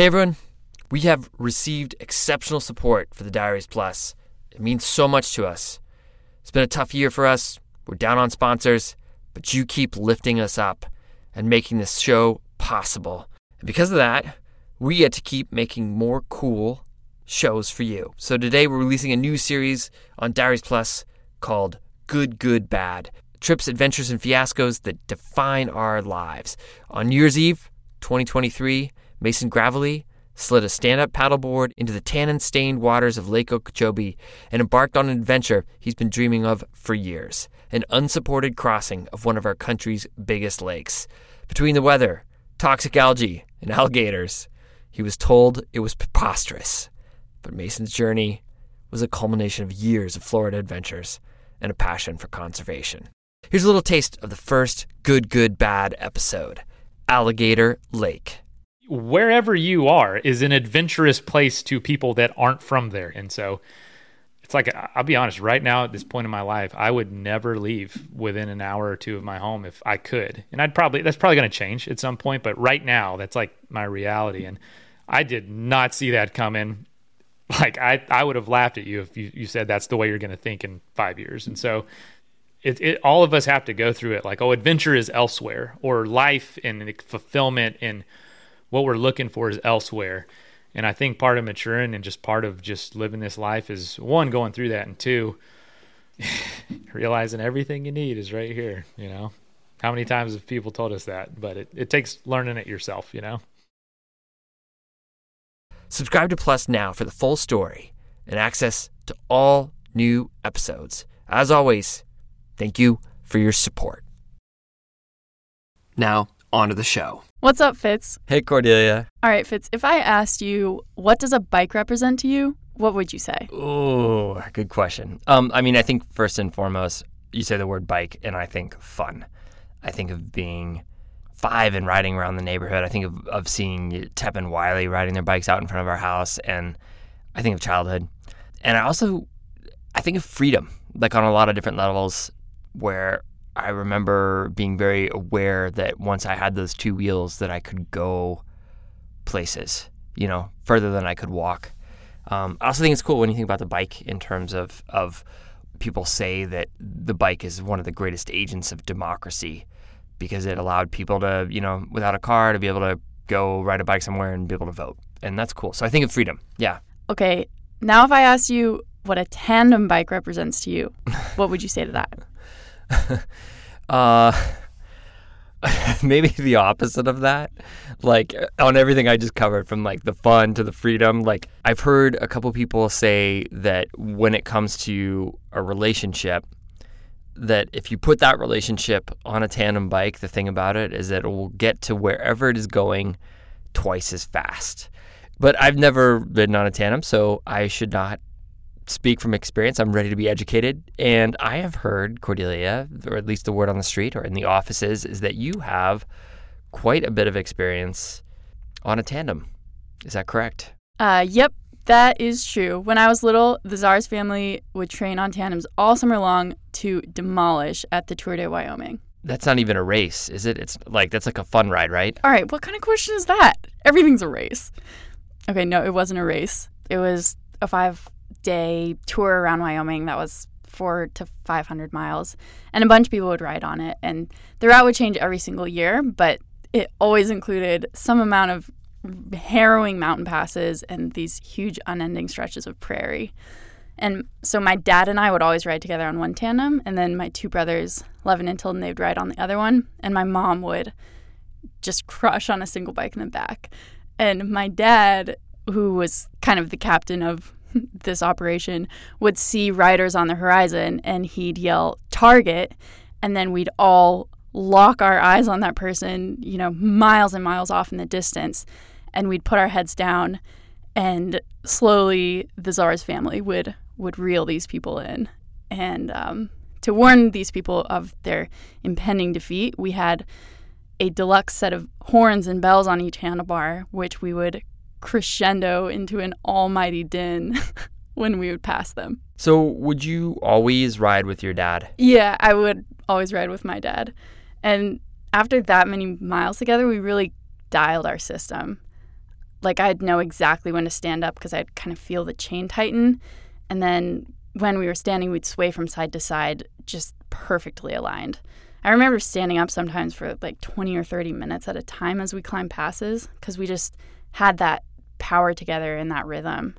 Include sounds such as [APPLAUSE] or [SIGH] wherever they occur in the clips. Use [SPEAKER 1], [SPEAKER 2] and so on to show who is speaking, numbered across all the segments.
[SPEAKER 1] Hey everyone, we have received exceptional support for the Diaries Plus. It means so much to us. It's been a tough year for us. We're down on sponsors, but you keep lifting us up and making this show possible. And because of that, we get to keep making more cool shows for you. So today we're releasing a new series on Diaries Plus called Good, Good, Bad trips, adventures, and fiascos that define our lives. On New Year's Eve, 2023, Mason Gravely slid a stand up paddleboard into the tannin stained waters of Lake Okeechobee and embarked on an adventure he's been dreaming of for years an unsupported crossing of one of our country's biggest lakes. Between the weather, toxic algae, and alligators, he was told it was preposterous. But Mason's journey was a culmination of years of Florida adventures and a passion for conservation. Here's a little taste of the first Good, Good, Bad episode Alligator Lake.
[SPEAKER 2] Wherever you are is an adventurous place to people that aren't from there. And so it's like, I'll be honest, right now at this point in my life, I would never leave within an hour or two of my home if I could. And I'd probably, that's probably going to change at some point. But right now, that's like my reality. And I did not see that coming. [LAUGHS] Like, I, I would have laughed at you if you, you said that's the way you're going to think in five years. And so, it, it, all of us have to go through it like oh adventure is elsewhere or life and fulfillment and what we're looking for is elsewhere. And i think part of maturing and just part of just living this life is one going through that and two [LAUGHS] realizing everything you need is right here you know? How many times have people told us that? But it, it takes learning it yourself you know?
[SPEAKER 1] Subscribe to plus now for the full story and access to all new episodes. As always Thank you for your support. Now, on to the show.
[SPEAKER 3] What's up, Fitz?
[SPEAKER 1] Hey, Cordelia.
[SPEAKER 3] All right, Fitz, if I asked you, what does a bike represent to you? What would you say?
[SPEAKER 1] Oh, good question. Um, I mean, I think first and foremost, you say the word bike, and I think fun. I think of being five and riding around the neighborhood. I think of, of seeing Tep and Wiley riding their bikes out in front of our house, and I think of childhood. And I also, I think of freedom, like on a lot of different levels where I remember being very aware that once I had those two wheels that I could go places, you know, further than I could walk. Um, I also think it's cool when you think about the bike in terms of of people say that the bike is one of the greatest agents of democracy because it allowed people to, you know, without a car to be able to go ride a bike somewhere and be able to vote. And that's cool. So I think of freedom. Yeah.
[SPEAKER 3] Okay. Now if I ask you what a tandem bike represents to you, what would you say to that? [LAUGHS] [LAUGHS]
[SPEAKER 1] uh, [LAUGHS] maybe the opposite of that. Like on everything I just covered, from like the fun to the freedom. Like I've heard a couple people say that when it comes to a relationship, that if you put that relationship on a tandem bike, the thing about it is that it will get to wherever it is going twice as fast. But I've never ridden on a tandem, so I should not speak from experience. I'm ready to be educated. And I have heard, Cordelia, or at least the word on the street or in the offices, is that you have quite a bit of experience on a tandem. Is that correct?
[SPEAKER 3] Uh, yep, that is true. When I was little, the Zars family would train on tandems all summer long to demolish at the Tour de Wyoming.
[SPEAKER 1] That's not even a race, is it? It's like that's like a fun ride, right?
[SPEAKER 3] All right, what kind of question is that? Everything's a race. Okay, no, it wasn't a race. It was a five day tour around Wyoming that was four to 500 miles, and a bunch of people would ride on it. And the route would change every single year, but it always included some amount of harrowing mountain passes and these huge unending stretches of prairie. And so my dad and I would always ride together on one tandem, and then my two brothers, Levin and Tilden, they'd ride on the other one, and my mom would just crush on a single bike in the back. And my dad, who was kind of the captain of [LAUGHS] this operation would see riders on the horizon and he'd yell target! And then we'd all lock our eyes on that person you know miles and miles off in the distance and we'd put our heads down and slowly the Zars family would would reel these people in. And um, to warn these people of their impending defeat we had a deluxe set of horns and bells on each handlebar which we would crescendo into an almighty din [LAUGHS] when we would pass them.
[SPEAKER 1] So, would you always ride with your dad?
[SPEAKER 3] Yeah, I would always ride with my dad. And after that many miles together, we really dialed our system. Like I'd know exactly when to stand up because I'd kind of feel the chain tighten. And then when we were standing, we'd sway from side to side, just perfectly aligned. I remember standing up sometimes for like 20 or 30 minutes at a time as we climbed passes because we just had that power together in that rhythm.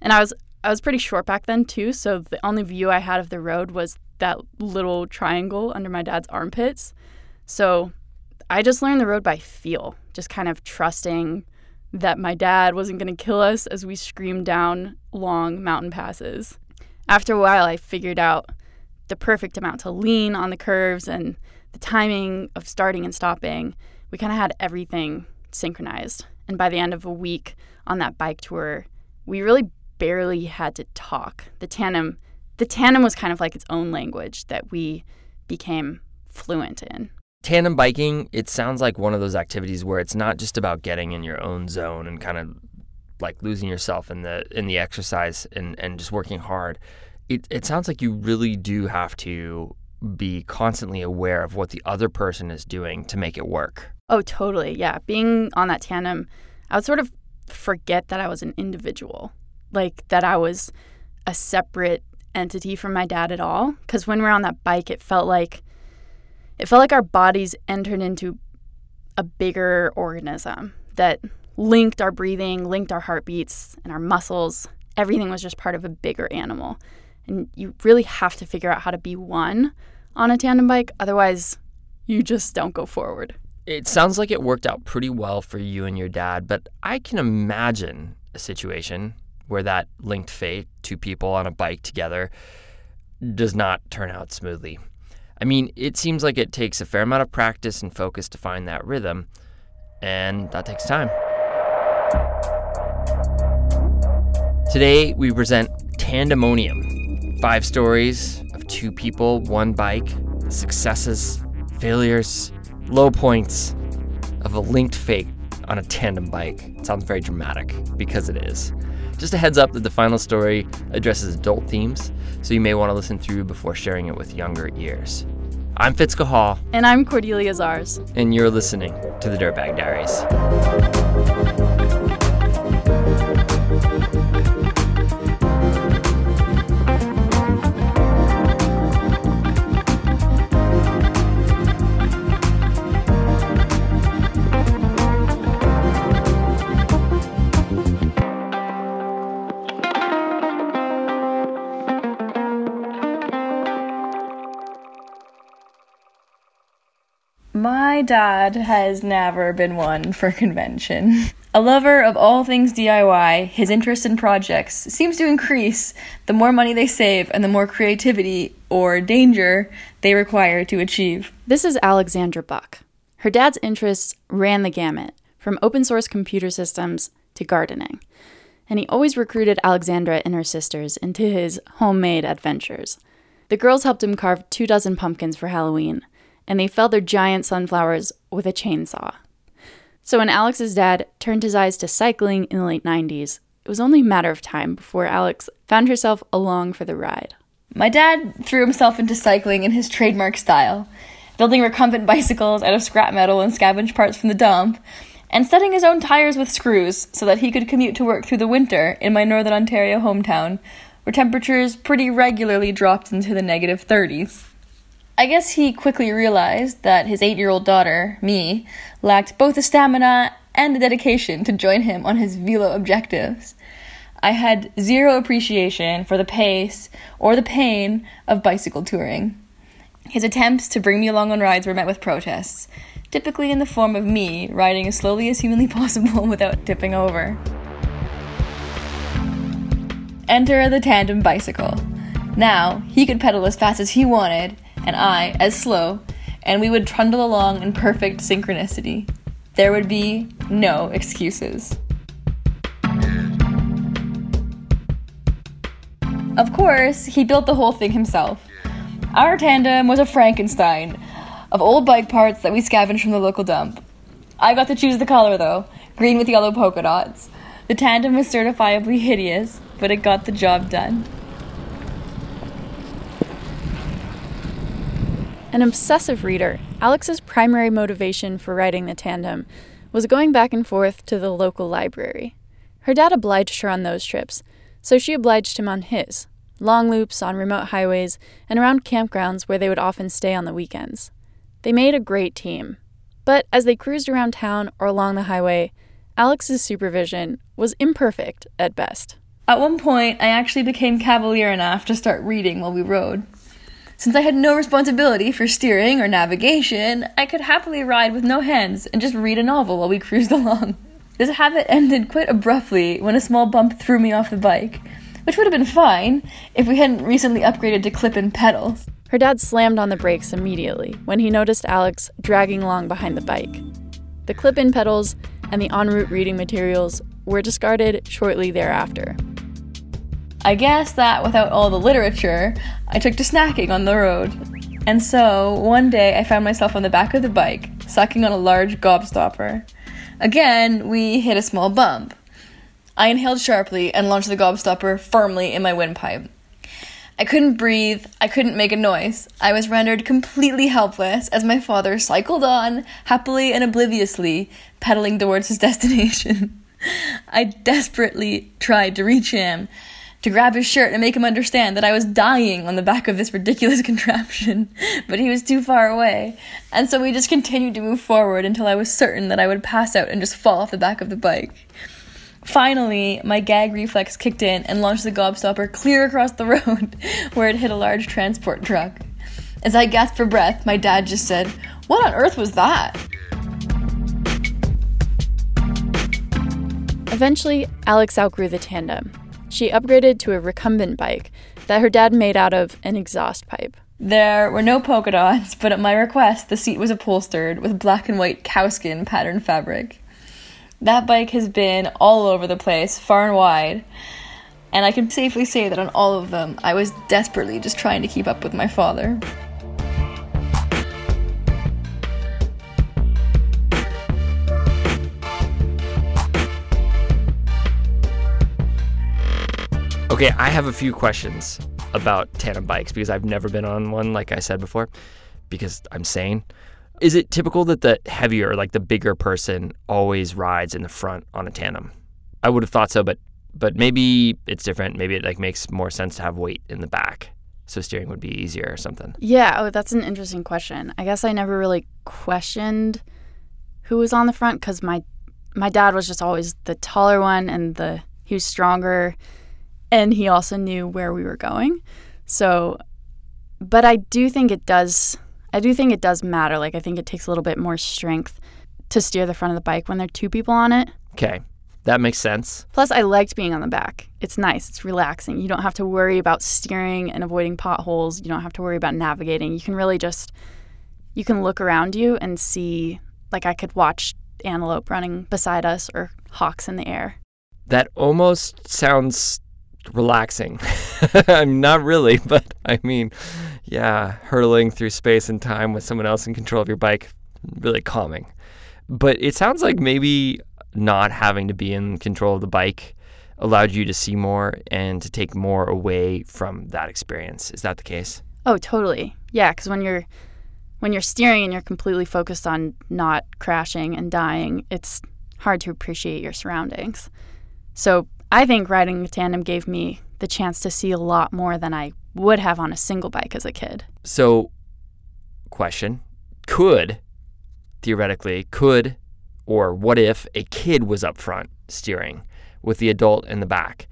[SPEAKER 3] And I was I was pretty short back then too, so the only view I had of the road was that little triangle under my dad's armpits. So I just learned the road by feel, just kind of trusting that my dad wasn't going to kill us as we screamed down long mountain passes. After a while, I figured out the perfect amount to lean on the curves and the timing of starting and stopping. We kind of had everything synchronized. And by the end of a week on that bike tour, we really barely had to talk. The tandem the tandem was kind of like its own language that we became fluent in.
[SPEAKER 1] Tandem biking, it sounds like one of those activities where it's not just about getting in your own zone and kind of like losing yourself in the in the exercise and, and just working hard. It it sounds like you really do have to be constantly aware of what the other person is doing to make it work.
[SPEAKER 3] Oh, totally. Yeah. Being on that tandem, I would sort of forget that I was an individual, like that I was a separate entity from my dad at all. Because when we're on that bike, it felt like it felt like our bodies entered into a bigger organism that linked our breathing, linked our heartbeats and our muscles. Everything was just part of a bigger animal. And you really have to figure out how to be one on a tandem bike. Otherwise, you just don't go forward.
[SPEAKER 1] It sounds like it worked out pretty well for you and your dad, but I can imagine a situation where that linked fate, two people on a bike together, does not turn out smoothly. I mean, it seems like it takes a fair amount of practice and focus to find that rhythm, and that takes time. Today, we present Tandemonium five stories of two people, one bike, successes, failures, low points of a linked fake on a tandem bike. It sounds very dramatic because it is. Just a heads up that the final story addresses adult themes, so you may want to listen through before sharing it with younger ears. I'm Fitz Cahall.
[SPEAKER 3] And I'm Cordelia Zars.
[SPEAKER 1] And you're listening to the Dirtbag Diaries.
[SPEAKER 4] My dad has never been one for convention. A lover of all things DIY, his interest in projects seems to increase the more money they save and the more creativity or danger they require to achieve.
[SPEAKER 3] This is Alexandra Buck. Her dad's interests ran the gamut, from open source computer systems to gardening. And he always recruited Alexandra and her sisters into his homemade adventures. The girls helped him carve two dozen pumpkins for Halloween, and they felled their giant sunflowers with a chainsaw. So when Alex's dad turned his eyes to cycling in the late 90s, it was only a matter of time before Alex found herself along for the ride.
[SPEAKER 4] My dad threw himself into cycling in his trademark style, building recumbent bicycles out of scrap metal and scavenged parts from the dump, and setting his own tires with screws so that he could commute to work through the winter in my northern Ontario hometown, where temperatures pretty regularly dropped into the negative 30s. I guess he quickly realized that his eight year old daughter, me, lacked both the stamina and the dedication to join him on his velo objectives. I had zero appreciation for the pace or the pain of bicycle touring. His attempts to bring me along on rides were met with protests, typically in the form of me riding as slowly as humanly [LAUGHS] possible without tipping over. Enter the tandem bicycle. Now, he could pedal as fast as he wanted, and I as slow, and we would trundle along in perfect synchronicity. There would be no excuses. Of course, he built the whole thing himself. Our tandem was a Frankenstein of old bike parts that we scavenged from the local dump. I got to choose the color though green with yellow polka dots. The tandem was certifiably hideous, but it got the job done.
[SPEAKER 3] An obsessive reader, Alex's primary motivation for writing the tandem was going back and forth to the local library. Her dad obliged her on those trips, so she obliged him on his long loops on remote highways and around campgrounds where they would often stay on the weekends. They made a great team. But as they cruised around town or along the highway, Alex's supervision was imperfect at best.
[SPEAKER 4] At one point, I actually became cavalier enough to start reading while we rode. Since I had no responsibility for steering or navigation, I could happily ride with no hands and just read a novel while we cruised [LAUGHS] along. This habit ended quite abruptly when a small bump threw me off the bike, which would have been fine if we hadn't recently upgraded to clip in pedals.
[SPEAKER 3] Her dad slammed on the brakes immediately when he noticed Alex dragging along behind the bike. The clip in pedals and the en route reading materials were discarded shortly thereafter.
[SPEAKER 4] I guess that without all the literature, I took to snacking on the road. And so, one day I found myself on the back of the bike, sucking on a large gobstopper. Again, we hit a small bump. I inhaled sharply and launched the gobstopper firmly in my windpipe. I couldn't breathe, I couldn't make a noise. I was rendered completely helpless as my father cycled on, happily and obliviously, pedaling towards his [LAUGHS] destination. I desperately tried to reach him, to grab his shirt and make him understand that I was dying on the back of this ridiculous [LAUGHS] contraption, but he was too far away. And so we just continued to move forward until I was certain that I would pass out and just fall off the back of the bike. Finally, my gag reflex kicked in and launched the gobstopper clear across the [LAUGHS] road, where it hit a large transport truck. As I gasped for breath, my dad just said, What on earth was that?
[SPEAKER 3] Eventually, Alex outgrew the tandem. She upgraded to a recumbent bike that her dad made out of an exhaust pipe.
[SPEAKER 4] There were no polka dots, but at my request, the seat was upholstered with black and white cowskin pattern fabric. That bike has been all over the place, far and wide. And I can safely say that on all of them, I was desperately just trying to keep up with my father.
[SPEAKER 1] Okay, I have a few questions about tandem bikes because I've never been on one, like I said before, because I'm sane. Is it typical that the heavier, like the bigger person, always rides in the front on a tandem? I would have thought so, but but maybe it's different. Maybe it like makes more sense to have weight in the back, so steering would be easier or something.
[SPEAKER 3] Yeah, oh, that's an interesting question. I guess I never really questioned who was on the front because my my dad was just always the taller one and the he was stronger, and he also knew where we were going. So, but I do think it does I do think it does matter. Like, I think it takes a little bit more strength to steer the front of the bike when there are two people on it.
[SPEAKER 1] Okay, that makes sense.
[SPEAKER 3] Plus, I liked being on the back. It's nice, it's relaxing. You don't have to worry about steering and avoiding potholes. You don't have to worry about navigating. You can really just, you can look around you and see, like, I could watch antelope running beside us or hawks in the air.
[SPEAKER 1] That almost sounds relaxing. [LAUGHS] I'm not really, [LAUGHS] but I mean, yeah, hurtling through space and time with someone else in control of your bike, really calming. But it sounds like maybe not having to be in control of the bike allowed you to see more and to take more away from that experience. Is that the case?
[SPEAKER 3] Oh, totally. Yeah, because when you're when you're steering and you're completely focused on not crashing and dying, it's hard to appreciate your surroundings. So I think riding a tandem gave me the chance to see a lot more than I would have on a single bike as a kid.
[SPEAKER 1] So, question could, theoretically, could, or what if a kid was up front steering with the adult in the back?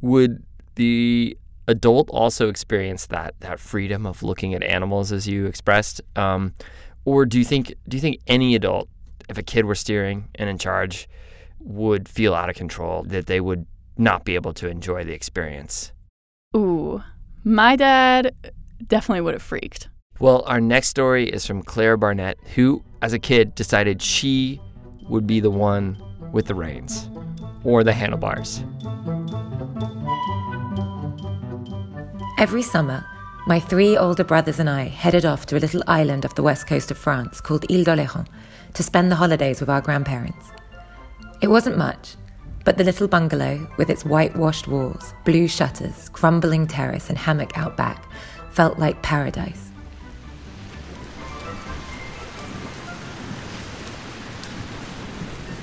[SPEAKER 1] Would the adult also experience that that freedom of looking at animals as you expressed um, or do you think do you think any adult if a kid were steering and in charge would feel out of control that they would not be able to enjoy the experience.
[SPEAKER 3] Ooh, my dad definitely would have freaked.
[SPEAKER 1] Well, our next story is from Claire Barnett, who, as a kid, decided she would be the one with the reins or the handlebars.
[SPEAKER 5] Every summer, my three older brothers and I headed off to a little island off the west coast of France called Ile d'Oléron to spend the holidays with our grandparents. It wasn't much, but the little bungalow, with its whitewashed walls, blue shutters, crumbling terrace, and hammock out back, felt like paradise.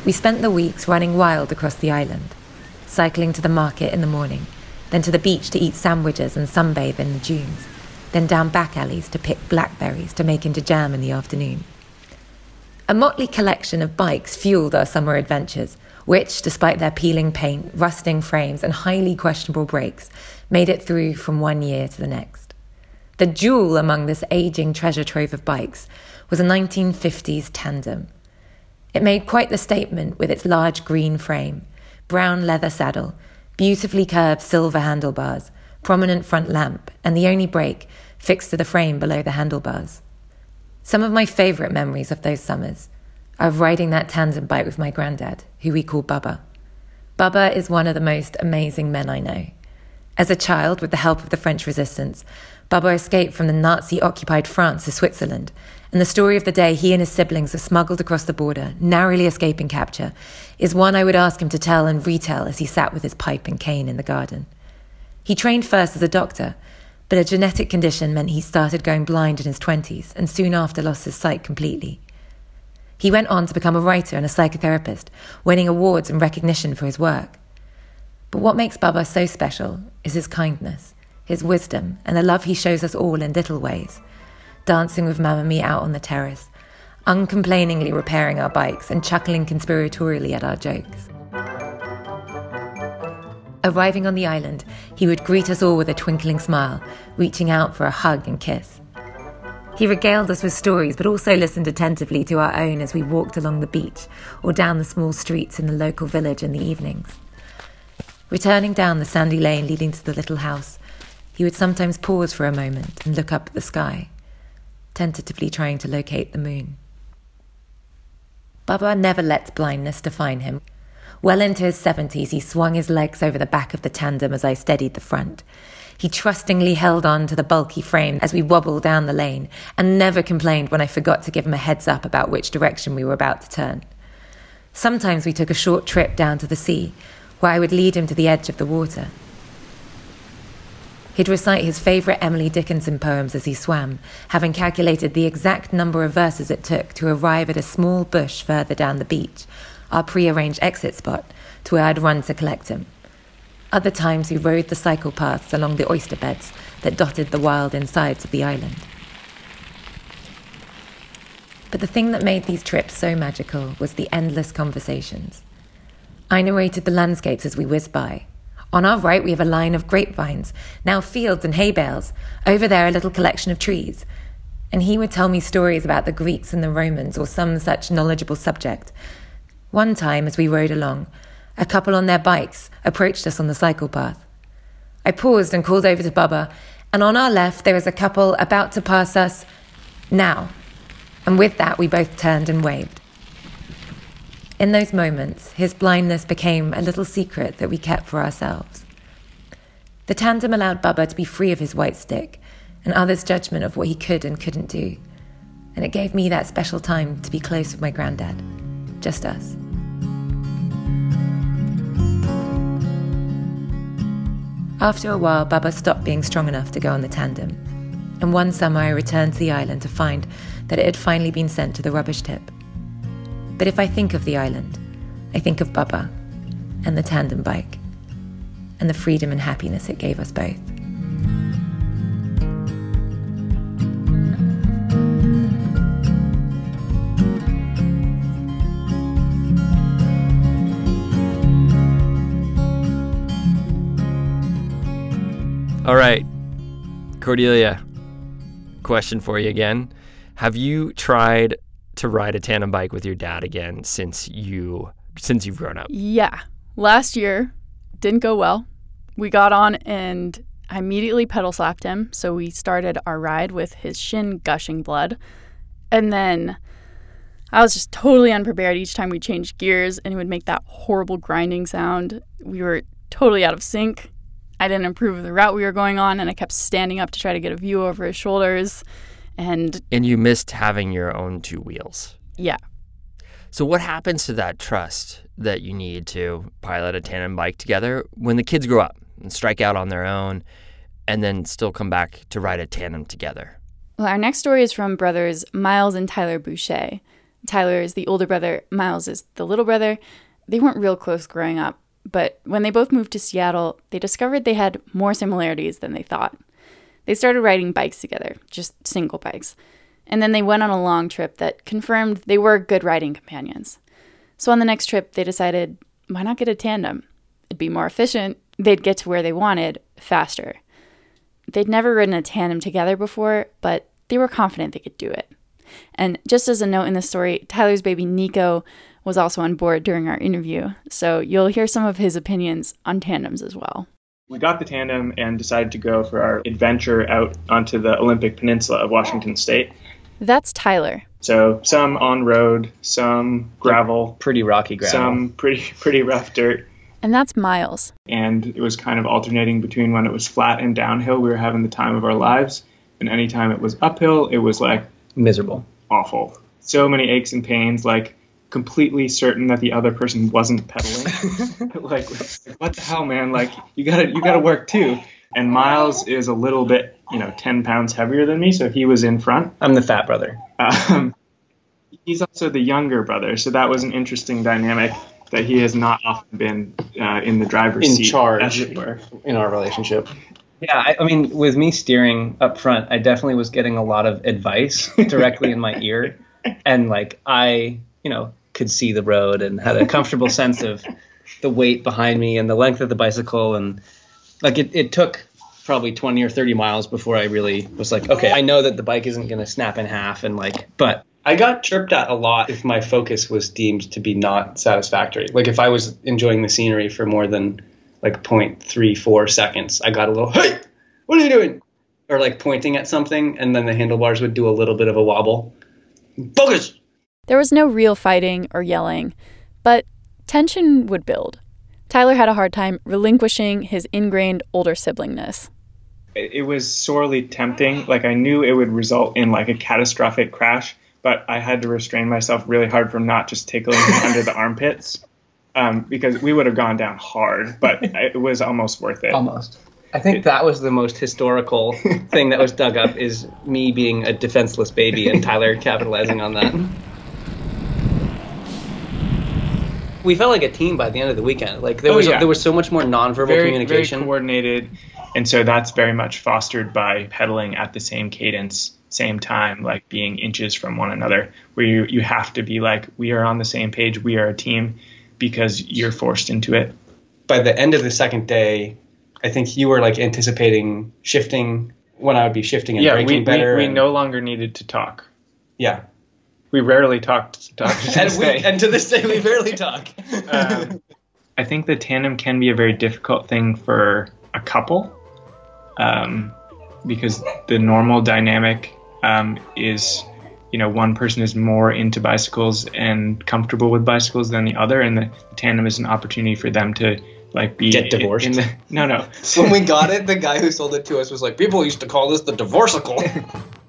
[SPEAKER 5] We spent the weeks running wild across the island, cycling to the market in the morning, then to the beach to eat sandwiches and sunbathe in the dunes, then down back alleys to pick blackberries to make into jam in the afternoon. A motley collection of bikes fueled our summer adventures, which, despite their peeling paint, rusting frames, and highly questionable brakes, made it through from one year to the next. The jewel among this aging treasure trove of bikes was a 1950s tandem. It made quite the statement with its large green frame, brown leather saddle, beautifully curved silver handlebars, prominent front lamp, and the only brake fixed to the frame below the handlebars. Some of my favourite memories of those summers of riding that tandem bike with my granddad, who we call Bubba. Bubba is one of the most amazing men I know. As a child, with the help of the French resistance, Bubba escaped from the Nazi occupied France to Switzerland and the story of the day he and his siblings were smuggled across the border, narrowly escaping capture, is one I would ask him to tell and retell as he sat with his pipe and cane in the garden. He trained first as a doctor, but a genetic condition meant he started going blind in his 20s and soon after lost his sight completely. He went on to become a writer and a psychotherapist, winning awards and recognition for his work. But what makes Baba so special is his kindness, his wisdom, and the love he shows us all in little ways dancing with Mamma Me out on the terrace, uncomplainingly repairing our bikes and chuckling conspiratorially at our jokes. Arriving on the island, he would greet us all with a twinkling smile, reaching out for a hug and kiss. He regaled us with stories, but also listened attentively to our own as we walked along the beach or down the small streets in the local village in the evenings. Returning down the sandy lane leading to the little house, he would sometimes pause for a moment and look up at the sky tentatively trying to locate the moon. Baba never lets blindness define him. Well into his 70s, he swung his legs over the back of the tandem as I steadied the front. He trustingly held on to the bulky frame as we wobbled down the lane and never complained when I forgot to give him a heads up about which direction we were about to turn. Sometimes we took a short trip down to the sea, where I would lead him to the edge of the water. He'd recite his favourite Emily Dickinson poems as he swam, having calculated the exact number of verses it took to arrive at a small bush further down the beach, our pre-arranged exit spot, to where I'd run to collect him. Other times we rode the cycle paths along the oyster beds that dotted the wild insides of the island. But the thing that made these trips so magical was the endless conversations. I narrated the landscapes as we whizzed by, on our right, we have a line of grapevines, now fields and hay bales. Over there, a little collection of trees. And he would tell me stories about the Greeks and the Romans or some such knowledgeable subject. One time, as we rode along, a couple on their bikes approached us on the cycle path. I paused and called over to Bubba, and on our left, there was a couple about to pass us now. And with that, we both turned and waved. In those moments, his blindness became a little secret that we kept for ourselves. The tandem allowed Bubba to be free of his white stick and others' judgment of what he could and couldn't do. And it gave me that special time to be close with my granddad. Just us. After a while, Baba stopped being strong enough to go on the tandem. And one summer, I returned to the island to find that it had finally been sent to the rubbish tip. But if I think of the island, I think of Baba and the tandem bike and the freedom and happiness it gave us both.
[SPEAKER 1] All right, Cordelia, question for you again. Have you tried to ride a tandem bike with your dad again since you since you've grown up?
[SPEAKER 3] Yeah. Last year didn't go well. We got on and I immediately pedal slapped him. So we started our ride with his shin gushing blood. And then I was just totally unprepared each time we changed gears and it would make that horrible grinding sound. We were totally out of sync. I didn't improve the route we were going on and I kept standing up to try to get a view over his shoulders. And
[SPEAKER 1] And you missed having your own two wheels.
[SPEAKER 3] yeah,
[SPEAKER 1] So what happens to that trust that you need to pilot a tandem bike together when the kids grow up and strike out on their own and then still come back to ride a tandem together?
[SPEAKER 3] Well, our next story is from brothers Miles and Tyler Boucher. Tyler is the older brother, Miles is the little brother. They weren't real close growing up, but when they both moved to Seattle, they discovered they had more similarities than they thought. They started riding bikes together, just single bikes. And then they went on a long trip that confirmed they were good riding companions. So on the next trip, they decided why not get a tandem? It'd be more efficient, they'd get to where they wanted faster. They'd never ridden a tandem together before, but they were confident they could do it. And just as a note in the story, Tyler's baby Nico was also on board during our interview, so you'll hear some of his opinions on tandems as well.
[SPEAKER 6] We got the tandem and decided to go for our adventure out onto the Olympic Peninsula of Washington State.
[SPEAKER 3] That's Tyler.
[SPEAKER 6] So some on road, some gravel,
[SPEAKER 7] pretty rocky gravel.
[SPEAKER 6] some pretty [LAUGHS] pretty rough dirt.
[SPEAKER 3] And that's Miles.
[SPEAKER 6] And it was kind of alternating between when it was flat and downhill, we were having the time of our lives. And anytime it was uphill, it was like
[SPEAKER 7] miserable.
[SPEAKER 6] awful. So many aches and pains, like completely certain that the other person wasn't pedaling. [LAUGHS] [LAUGHS] like, what the hell, man? Like, you gotta you gotta work too. And Miles is a little bit, you know, ten pounds heavier than me, so he was in front.
[SPEAKER 7] I'm the fat brother.
[SPEAKER 6] Um, he's also the younger brother, so that was an interesting dynamic that he has not often been uh, in the driver's
[SPEAKER 7] In
[SPEAKER 6] seat,
[SPEAKER 7] charge.
[SPEAKER 6] as it were.
[SPEAKER 7] in our relationship. Yeah, I, I mean, with me steering up front, I definitely was getting a lot of advice [LAUGHS] directly in my ear, and like I, you know, could see the road and had a comfortable [LAUGHS] sense of the weight behind me and the length of the bicycle, and like it, it took probably 20 or 30 miles before I really was like, okay, I know that the bike isn't going to snap in half, and like, but I got chirped at a lot if my focus was deemed to be not satisfactory. Like if I was enjoying the scenery for more than like 0.34 seconds, I got a little, hey, what are you doing? Or like pointing at something, and then the handlebars would do a little bit of a wobble. Focus!
[SPEAKER 3] There was no real fighting or yelling, but tension would build. Tyler had a hard time relinquishing his ingrained older siblingness.
[SPEAKER 6] It it was sorely tempting. Like I knew it would result in like a catastrophic crash, but I had to restrain myself really hard from not just tickling him under the [LAUGHS] armpits, um, because we would have gone down hard. But [LAUGHS] it was almost worth it.
[SPEAKER 7] Almost. I think that was the most historical [LAUGHS] thing that was dug up is me being a defenseless baby and Tyler capitalizing on that. We felt like a team by the end of the weekend. Like there
[SPEAKER 6] Oh,
[SPEAKER 7] was
[SPEAKER 6] yeah.
[SPEAKER 7] there was so much more nonverbal
[SPEAKER 6] very,
[SPEAKER 7] communication.
[SPEAKER 6] very coordinated, and so that's very much fostered by pedaling at the same cadence, same time, like being inches from one another. Where you you have to be like, we are on the same page, we are a team, because you're forced into it.
[SPEAKER 7] by the end of the second day, I think you were like anticipating shifting when I would be shifting and
[SPEAKER 6] yeah,
[SPEAKER 7] braking
[SPEAKER 6] we,
[SPEAKER 7] better.
[SPEAKER 6] we, we
[SPEAKER 7] and-
[SPEAKER 6] no longer needed to talk.
[SPEAKER 7] Yeah.
[SPEAKER 6] We rarely talked. talked to
[SPEAKER 7] And, we, and to this day, we barely talk. [LAUGHS]
[SPEAKER 6] um, I think the tandem can be a very difficult thing for a couple um, because the normal dynamic um, is, you know, one person is more into bicycles and comfortable with bicycles than the other, and the, tandem is an opportunity for them to like be
[SPEAKER 7] Get divorced?
[SPEAKER 6] In, the, no, no. [LAUGHS]
[SPEAKER 7] when we got it, the guy who sold it to us was like, "People used to call this the divorcicle." [LAUGHS]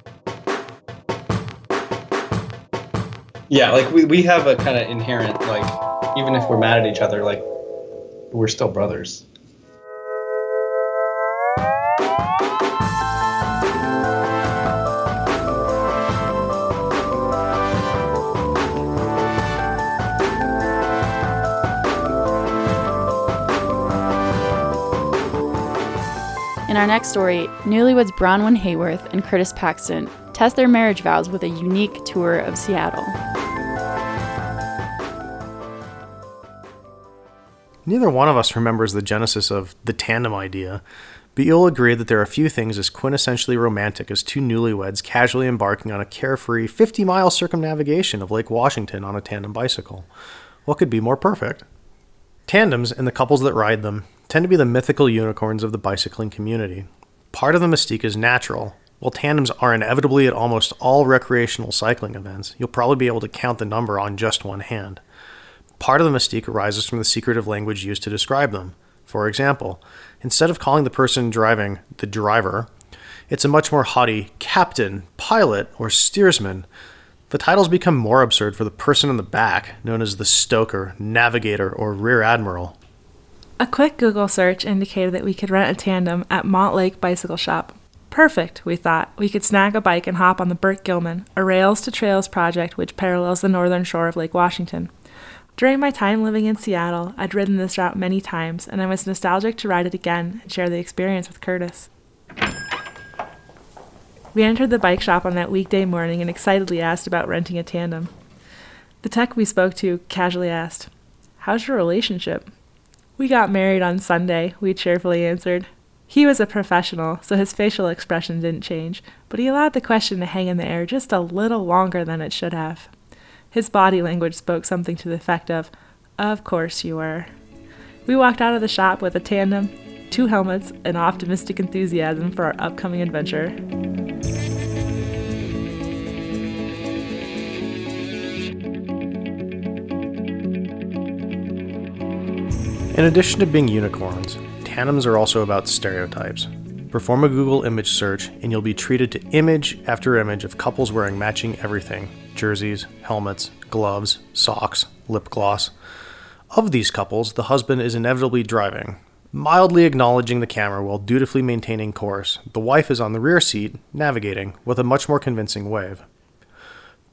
[SPEAKER 7] yeah, like we, we have a kind of inherent like, even if we're mad at each other, like we're still brothers.
[SPEAKER 3] In our next story, newlyweds Bronwyn Hayworth and Curtis Paxton test their marriage vows with a unique tour of Seattle.
[SPEAKER 8] Neither one of us remembers the genesis of the tandem idea, but you'll agree that there are few things as quintessentially romantic as two newlyweds casually embarking on a carefree 50 mile circumnavigation of Lake Washington on a tandem bicycle. What could be more perfect? Tandems and the couples that ride them tend to be the mythical unicorns of the bicycling community. Part of the mystique is natural. While tandems are inevitably at almost all recreational cycling events, you'll probably be able to count the number on just one hand. Part of the mystique arises from the secretive language used to describe them. For example, instead of calling the person driving the driver, it's a much more haughty captain, pilot, or steersman. The titles become more absurd for the person in the back, known as the stoker, navigator, or rear admiral.
[SPEAKER 9] A quick Google search indicated that we could rent a tandem at Montlake Bicycle Shop. Perfect, we thought. We could snag a bike and hop on the Burke-Gilman, a rails to trails project which parallels the northern shore of Lake Washington. During my time living in Seattle, I'd ridden this route many times, and I was nostalgic to ride it again and share the experience with Curtis. We entered the bike shop on that weekday morning and excitedly asked about renting a tandem. The tech we spoke to casually asked, How's your relationship? We got married on Sunday, we cheerfully answered. He was a professional, so his facial expression didn't change, but he allowed the question to hang in the air just a little longer than it should have. His body language spoke something to the effect of, Of course you were. We walked out of the shop with a tandem, two helmets, and optimistic enthusiasm for our upcoming adventure.
[SPEAKER 8] In addition to being unicorns, tandems are also about stereotypes. Perform a Google image search, and you'll be treated to image after image of couples wearing matching everything jerseys, helmets, gloves, socks, lip gloss. Of these couples, the husband is inevitably driving, mildly acknowledging the camera while dutifully maintaining course. The wife is on the rear seat, navigating, with a much more convincing wave.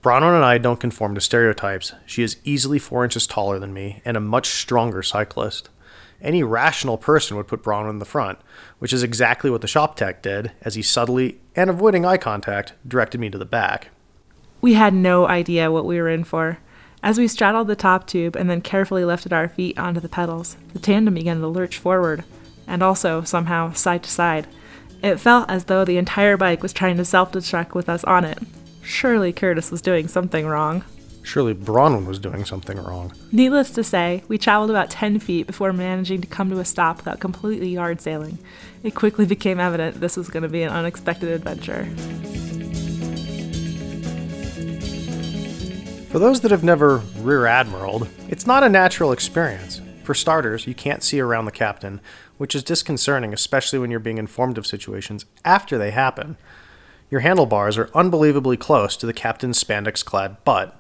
[SPEAKER 8] Bronwyn and I don't conform to stereotypes. She is easily four inches taller than me and a much stronger cyclist. Any rational person would put Bronwyn in the front, which is exactly what the shop tech did, as he subtly, and avoiding eye contact, directed me to the back.
[SPEAKER 9] We had no idea what we were in for. As we straddled the top tube and then carefully lifted our feet onto the pedals, the tandem began to lurch forward, and also, somehow, side to side. It felt as though the entire bike was trying to self destruct with us on it. Surely Curtis was doing something wrong.
[SPEAKER 8] Surely Bronwyn was doing something wrong.
[SPEAKER 9] Needless to say, we traveled about 10 feet before managing to come to a stop without completely yard sailing. It quickly became evident this was going to be an unexpected adventure.
[SPEAKER 8] For those that have never rear admiraled, it's not a natural experience. For starters, you can't see around the captain, which is disconcerting, especially when you're being informed of situations after they happen. Your handlebars are unbelievably close to the captain's spandex clad butt.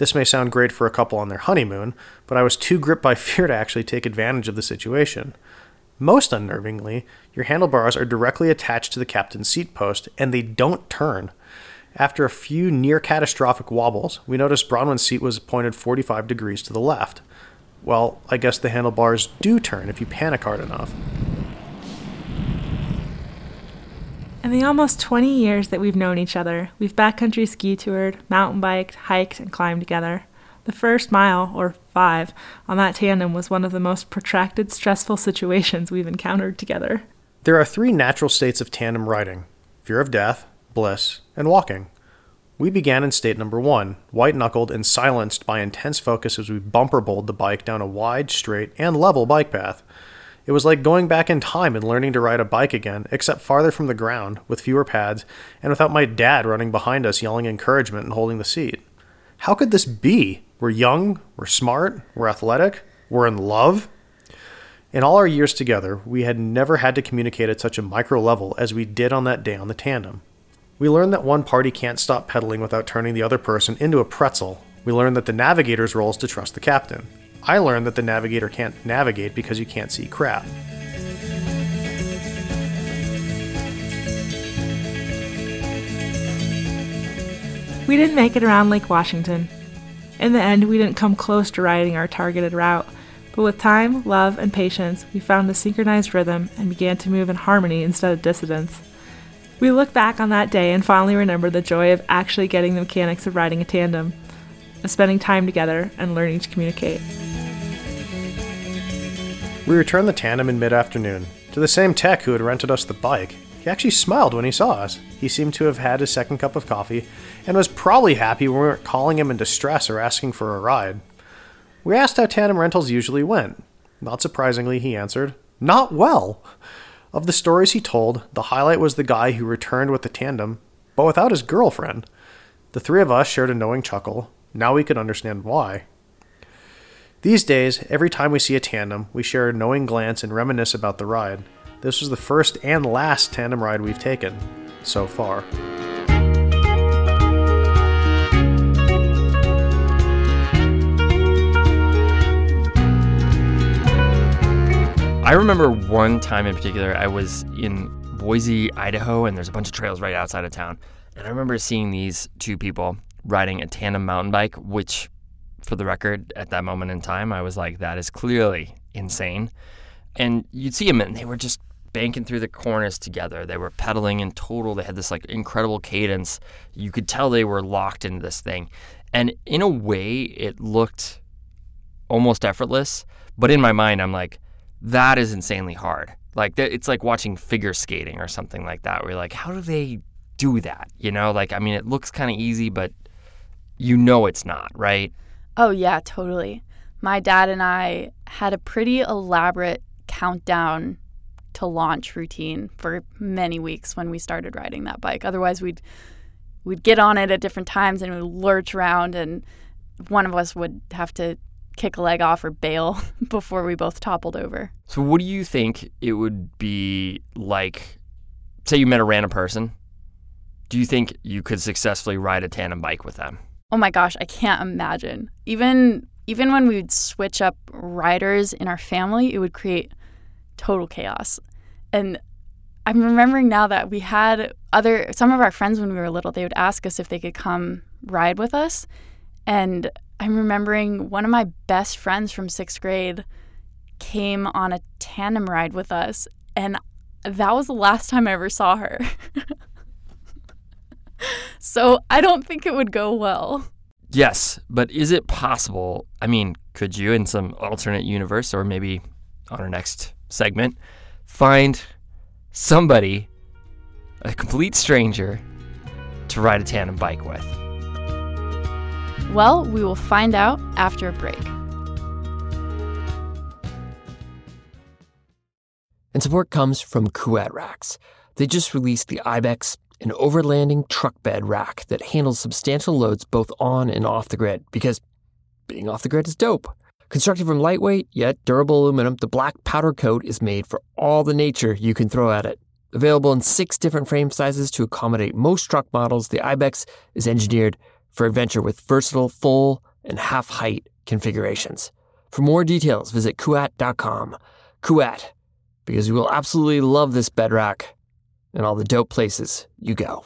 [SPEAKER 8] This may sound great for a couple on their honeymoon, but I was too gripped by [LAUGHS] fear to actually take advantage of the situation. Most unnervingly, your handlebars are directly attached to the captain's seat post and they don't turn. After a few near catastrophic wobbles, we noticed Bronwyn's seat was pointed 45 degrees to the left. Well, I guess the handlebars do turn if you panic hard enough.
[SPEAKER 9] In the almost 20 years that we've known each other, we've backcountry ski toured, mountain biked, hiked, and climbed together. The first mile, or five, on that tandem was one of the most protracted, stressful [LAUGHS] situations we've encountered together.
[SPEAKER 8] There are three natural states of tandem riding fear of death, bliss, and walking. We began in state number one, white knuckled and silenced by intense focus as we bumper bowled the bike down a wide, straight, and level bike path. It was like going back in time and learning to ride a bike again, except farther from the ground, with fewer pads, and without my dad running behind us yelling encouragement and holding the seat. How could this be? We're young, we're smart, we're athletic, we're in love. In all our years together, we had never had to communicate at such a micro level as we did on that day on the tandem. We learned that one party can't stop pedaling without turning the other person into a pretzel. We learned that the navigator's role is to trust the captain. I learned that the navigator can't navigate because you can't see crap.
[SPEAKER 9] We didn't make it around Lake Washington. In the end, we didn't come close to riding our targeted route, but with time, love, and patience, we found a synchronized rhythm and began to move in harmony instead of dissonance. We look back on that day and fondly remember the joy of actually getting the mechanics of riding a tandem, of spending time together and learning to communicate.
[SPEAKER 8] We returned the tandem in mid afternoon to the same tech who had rented us the bike. He actually smiled when he saw us. He seemed to have had his second cup of coffee and was probably happy we weren't calling him in distress or asking for a ride. We asked how tandem rentals usually went. Not surprisingly, he answered, Not well. Of the stories he told, the highlight was the guy who returned with the tandem, but without his girlfriend. The three of us shared a knowing chuckle. Now we could understand why. These days, every time we see a tandem, we share a knowing glance and reminisce about the ride. This was the first and last tandem ride we've taken so far.
[SPEAKER 1] I remember one time in particular, I was in Boise, Idaho, and there's a bunch of trails right outside of town. And I remember seeing these two people riding a tandem mountain bike, which, for the record, at that moment in time, I was like, that is clearly insane. And you'd see them, and they were just banking through the corners together. They were pedaling in total. They had this like incredible cadence. You could tell they were locked into this thing. And in a way, it looked almost effortless. But in my mind, I'm like, that is insanely hard. Like it's like watching figure skating or something like that. Where you're like, how do they do that? You know, like I mean, it looks kind of easy, but you know it's not, right?
[SPEAKER 3] Oh yeah, totally. My dad and I had a pretty elaborate countdown to launch routine for many weeks when we started riding that bike. Otherwise, we'd we'd get on it at different times and we'd lurch around, and one of us would have to kick a leg off or bail [LAUGHS] before we both toppled over.
[SPEAKER 1] So, what do you think it would be like? Say you met a random person. Do you think you could successfully ride a tandem bike with them?
[SPEAKER 3] Oh my gosh, I can't imagine. Even even when we would switch up riders in our family, it would create total chaos. And I'm remembering now that we had other some of our friends when we were little, they would ask us if they could come ride with us. And I'm remembering one of my best friends from sixth grade came on a tandem ride with us, and that was the last time I ever saw her. [LAUGHS] so I don't think it would go well.
[SPEAKER 1] Yes, but is it possible? I mean, could you, in some alternate universe, or maybe on our next segment, find somebody, a complete stranger, to ride a tandem bike with?
[SPEAKER 3] Well, we will find out after a break.
[SPEAKER 1] And support comes from Kuat Racks. They just released the Ibex, an overlanding truck bed rack that handles substantial loads both on and off the grid because being off the grid is dope. Constructed from lightweight yet durable aluminum, the black powder coat is made for all the nature you can throw at it. Available in six different frame sizes to accommodate most truck models, the Ibex is engineered for adventure with versatile full and half height configurations. For more details, visit kuat.com. Kuat, because you will absolutely love this bedrock and all the dope places you go.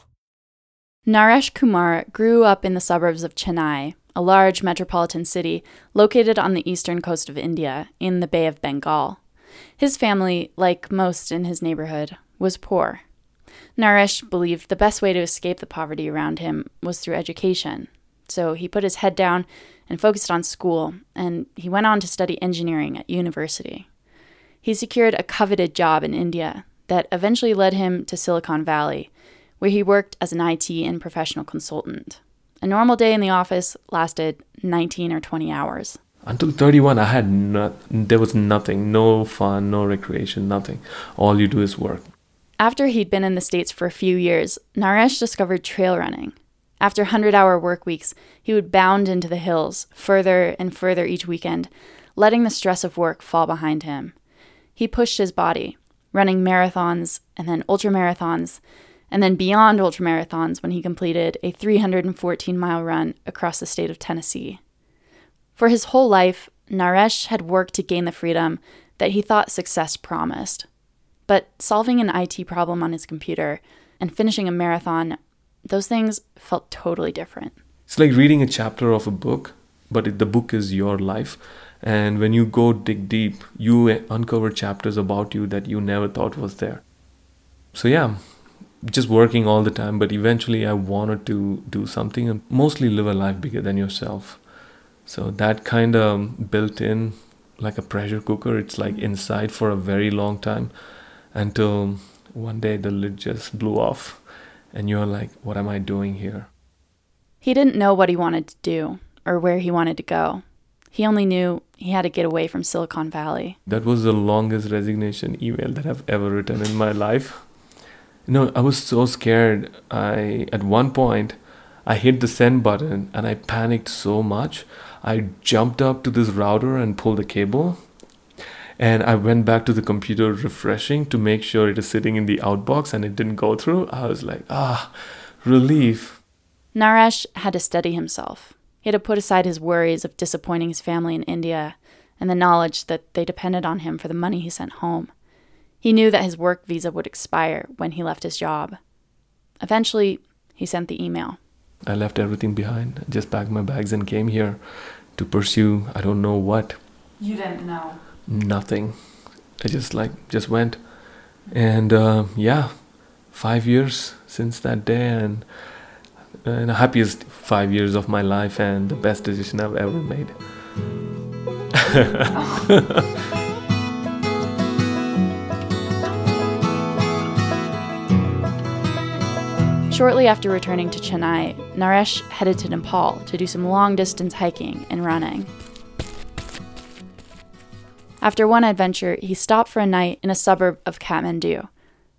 [SPEAKER 3] Naresh Kumar grew up in the suburbs of Chennai, a large metropolitan city located on the eastern coast of India in the Bay of Bengal. His family, like most in his neighborhood, was poor. Naresh believed the best way to escape the poverty around him was through education. So he put his head down and focused on school, and he went on to study engineering at university. He secured a coveted job in India that eventually led him to Silicon Valley, where he worked as an IT and professional consultant. A normal day in the office lasted 19 or 20 hours.
[SPEAKER 10] Until 31, I had not, there was nothing, no fun, no recreation, nothing. All you do is work.
[SPEAKER 3] After he'd been in the States for a few years, Naresh discovered trail running. After 100 hour work weeks, he would bound into the hills, further and further each weekend, letting the stress of work fall behind him. He pushed his body, running marathons and then ultra marathons, and then beyond ultra marathons when he completed a 314 mile run across the state of Tennessee. For his whole life, Naresh had worked to gain the freedom that he thought success promised. But solving an IT problem on his computer and finishing a marathon, those things felt totally different.
[SPEAKER 10] It's like reading a chapter of a book, but it, the book is your life. And when you go dig deep, you uncover chapters about you that you never thought was there. So, yeah, just working all the time, but eventually I wanted to do something and mostly live a life bigger than yourself. So, that kind of built in like a pressure cooker. It's like inside for a very long time until one day the lid just blew off and you're like, what am I doing here?
[SPEAKER 3] He didn't know what he wanted to do or where he wanted to go. He only knew he had to get away from Silicon Valley.
[SPEAKER 10] That was the longest resignation email that I've ever written in my life. You know, I was so scared. I at one point I hit the send button and I panicked so much. I jumped up to this router and pulled the cable and I went back to the computer refreshing to make sure it is sitting in the outbox and it didn't go through. I was like, ah, relief.
[SPEAKER 3] Naresh had to steady himself. He had to put aside his worries of disappointing his family in India and the knowledge that they depended on him for the money he sent home. He knew that his work visa would expire when he left his job. Eventually, he sent the email.
[SPEAKER 10] I left everything behind, just packed my bags and came here to pursue I don't know what.
[SPEAKER 3] You didn't know.
[SPEAKER 10] Nothing. I just like just went, and uh, yeah, five years since that day, and Uh, and the happiest five years of my life, and the best decision I've ever made. [LAUGHS]
[SPEAKER 3] Shortly after returning to Chennai, Naresh headed to Nepal to do some long distance hiking and running. After one adventure, he stopped for a night in a suburb of Kathmandu.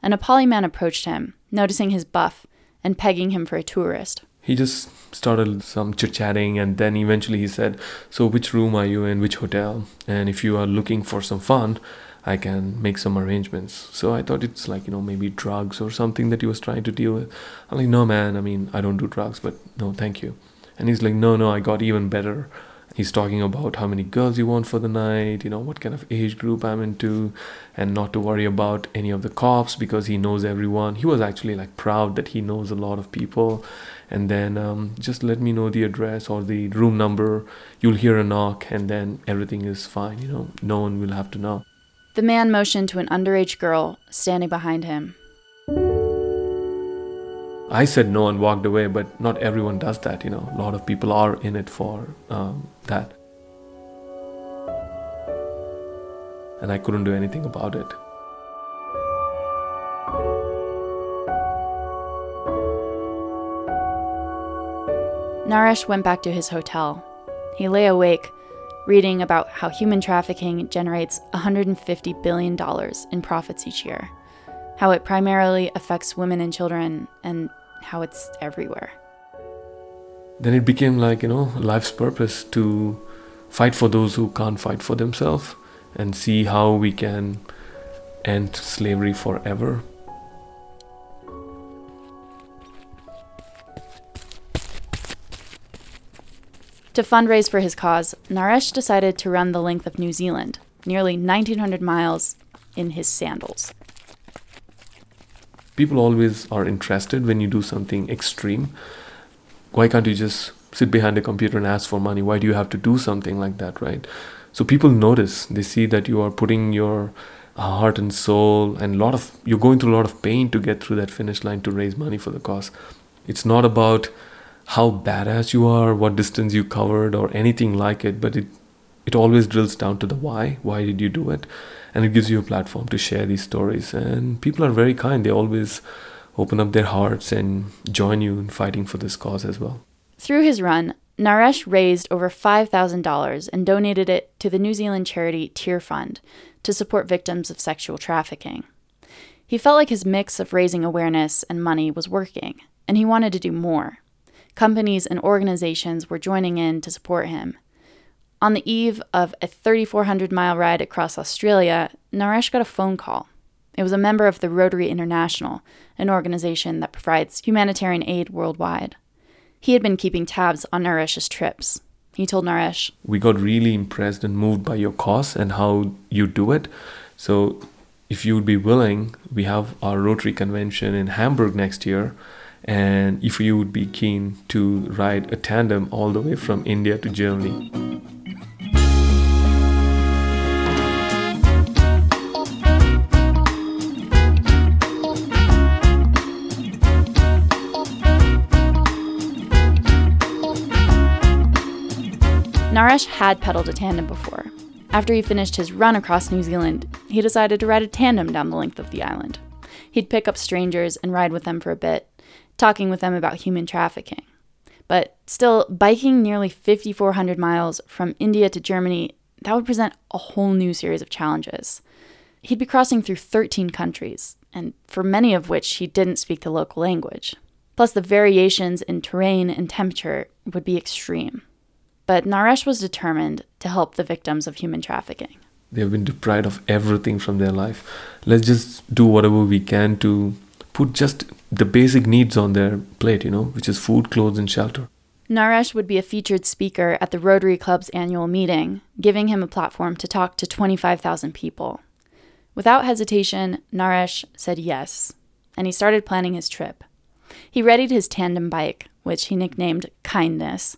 [SPEAKER 3] A Nepali man approached him, noticing his buff and pegging him for a tourist.
[SPEAKER 10] He just started some chit chatting and then eventually he said, So, which room are you in? Which hotel? And if you are looking for some fun, I can make some arrangements. So I thought it's like, you know, maybe drugs or something that he was trying to deal with. I'm like, no, man, I mean, I don't do drugs, but no, thank you. And he's like, no, no, I got even better. He's talking about how many girls you want for the night, you know, what kind of age group I'm into, and not to worry about any of the cops because he knows everyone. He was actually like proud that he knows a lot of people. And then um, just let me know the address or the room number. You'll hear a knock, and then everything is fine, you know, no one will have to know.
[SPEAKER 3] The man motioned to an underage girl standing behind him.
[SPEAKER 10] I said no and walked away, but not everyone does that, you know. A lot of people are in it for um, that. And I couldn't do anything about it.
[SPEAKER 3] Naresh went back to his hotel. He lay awake, reading about how human trafficking generates $150 billion in profits each year, how it primarily affects women and children, and how it's everywhere.
[SPEAKER 10] Then it became like, you know, life's purpose to fight for those who can't fight for themselves and see how we can end slavery forever.
[SPEAKER 3] To fundraise for his cause, Naresh decided to run the length of New Zealand, nearly 1,900 miles, in his sandals.
[SPEAKER 10] People always are interested when you do something extreme. Why can't you just sit behind a computer and ask for money? Why do you have to do something like that, right? So people notice, they see that you are putting your uh, heart and soul and a lot of you're going through a lot of pain to get through that finish line to raise money for the cause. It's not about how badass you are, what distance you covered, or anything like it, but it it always drills down to the why. Why did you do it? And it gives you a platform to share these stories. And people are very kind. They always open up their hearts and join you in fighting for this cause as well.
[SPEAKER 3] Through his run, Naresh raised over $5,000 and donated it to the New Zealand charity Tear Fund to support victims of sexual trafficking. He felt like his mix of raising awareness and money was working, and he wanted to do more companies and organizations were joining in to support him. On the eve of a 3,400 mile ride across Australia, Naresh got a phone call. It was a member of the Rotary International, an organization that provides humanitarian aid worldwide. He had been keeping tabs on Naresh's trips. He told Naresh,
[SPEAKER 10] We got really impressed and moved by your cause and how you do it. So, if you would be willing, we have our Rotary convention in Hamburg next year and if you would be keen to ride a tandem all the way from India to Germany.
[SPEAKER 3] Naresh had pedaled a tandem before. After he finished his run across New Zealand, he decided to ride a tandem down the length of the island. He'd pick up strangers and ride with them for a bit, talking with them about human trafficking. But still, biking nearly 5,400 miles from India to Germany, that would present a whole new series of challenges. He'd be crossing through 13 countries, and for many of which he didn't speak the local language. Plus, the variations in terrain and temperature would be extreme. But Naresh was determined to help the victims of human trafficking.
[SPEAKER 10] They've been deprived of everything from their life. Let's just do whatever we can to put just the basic needs on their plate, you know, which is food, clothes, and shelter.
[SPEAKER 3] Naresh would be a featured speaker at the Rotary Club's annual meeting, giving him a platform to talk to 25,000 people. Without hesitation, Naresh said yes, and he started planning his trip. He readied his tandem bike, which he nicknamed Kindness,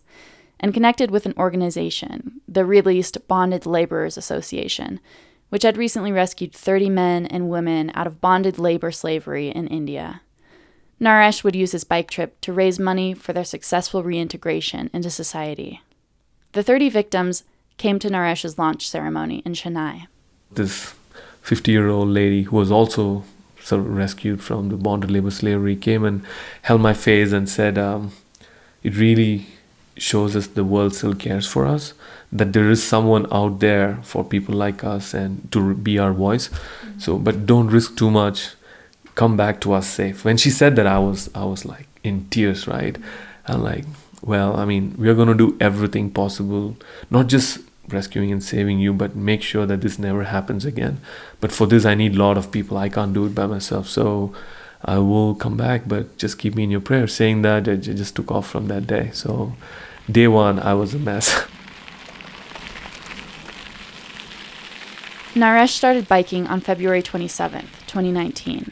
[SPEAKER 3] and connected with an organization, the Released Bonded Laborers Association, which had recently rescued 30 men and women out of bonded labor slavery in India. Naresh would use his bike trip to raise money for their successful reintegration into society. The 30 victims came to Naresh's launch ceremony in Chennai.
[SPEAKER 10] This 50 year old lady who was also sort of rescued from the bonded labor slavery came and held my face and said, um, It really shows us the world still cares for us, that there is someone out there for people like us and to be our voice. Mm-hmm. So, but don't risk too much. Come back to us safe. When she said that, I was I was like in tears, right? And like, well, I mean, we are gonna do everything possible, not just rescuing and saving you, but make sure that this never happens again. But for this, I need a lot of people. I can't do it by myself. So I will come back, but just keep me in your prayers. Saying that, I just took off from that day. So day one, I was a mess. [LAUGHS]
[SPEAKER 3] Naresh started biking on February 27th, 2019.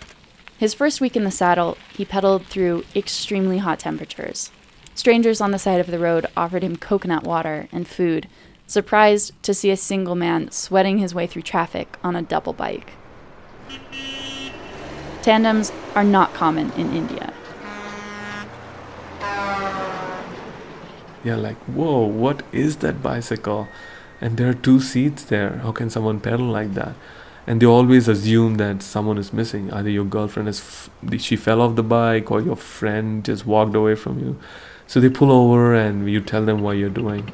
[SPEAKER 3] His first week in the saddle, he pedaled through extremely hot temperatures. Strangers on the side of the road offered him coconut water and food surprised to see a single man sweating his way through traffic on a double bike. Tandems are not common in India.
[SPEAKER 10] Yeah, like, whoa, what is that bicycle? And there are two seats there. How can someone pedal like that? And they always assume that someone is missing. Either your girlfriend is, f- she fell off the bike, or your friend just walked away from you. So they pull over and you tell them what you're doing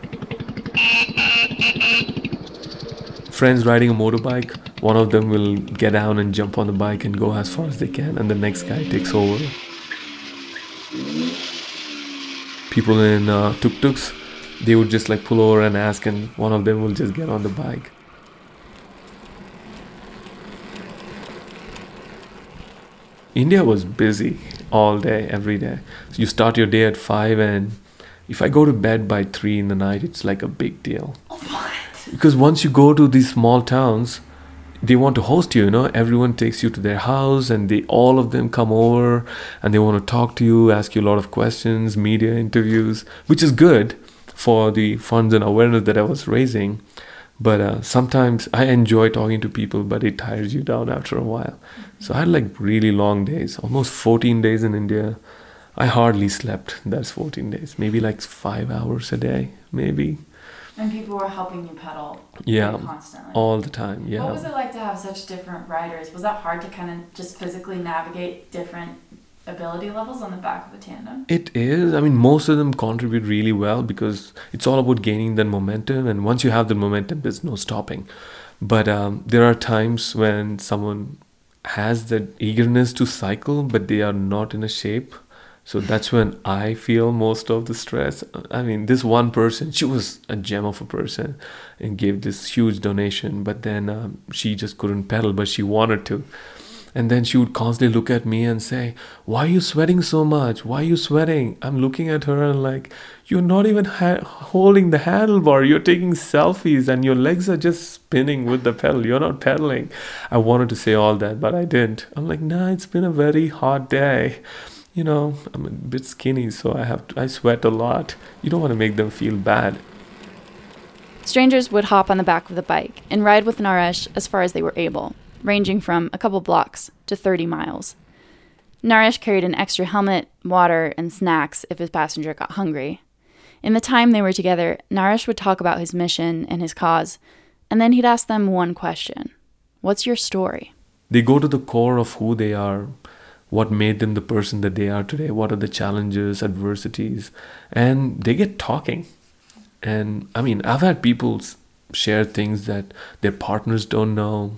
[SPEAKER 10] friends riding a motorbike, one of them will get down and jump on the bike and go as far as they can, and the next guy takes over. People in uh, tuk tuks, they would just like pull over and ask, and one of them will just get on the bike. India was busy all day, every day. So you start your day at 5, and if I go to bed by 3 in the night, it's like a big deal.
[SPEAKER 3] What?
[SPEAKER 10] because once you go to these small towns they want to host you you know everyone takes you to their house and they all of them come over and they want to talk to you ask you a lot of questions media interviews which is good for the funds and awareness that i was raising but uh, sometimes i enjoy talking to people but it tires you down after a while so i had like really long days almost 14 days in india i hardly slept that's 14 days maybe like five hours a day maybe
[SPEAKER 3] and people were helping you pedal.
[SPEAKER 10] Yeah.
[SPEAKER 3] constantly.
[SPEAKER 10] All the time. Yeah.
[SPEAKER 3] What was it like to have such different riders? Was that hard to kind of just physically navigate different ability levels on the back of a tandem?
[SPEAKER 10] It is. I mean, most of them contribute really well because it's all about gaining that momentum. And once you have the momentum, there's no stopping. But um, there are times when someone has that eagerness to cycle, but they are not in a shape so that's when i feel most of the stress i mean this one person she was a gem of a person and gave this huge donation but then um, she just couldn't pedal but she wanted to and then she would constantly look at me and say why are you sweating so much? Why are you sweating? I'm looking at her and like you're not even ha- holding the handlebar. You're taking selfies and your legs are just spinning with the pedal. You're not pedaling. I wanted to say all that but i didn't. I'm like nah it's been a very hot day. You know, I'm a bit skinny, so I have to, I sweat a lot. You don't want to make them feel bad.
[SPEAKER 3] Strangers would hop on the back of the bike and ride with Naresh as far as they were able, ranging from a couple blocks to 30 miles. Naresh carried an extra helmet, water, and snacks if his passenger got hungry. In the time they were together, Naresh would talk about his mission and his cause, and then he'd ask them one question What's your story?
[SPEAKER 10] They go to the core of who they are, what made them the person that they are today what are the challenges adversities and they get talking and i mean i've had people share things that their partners don't know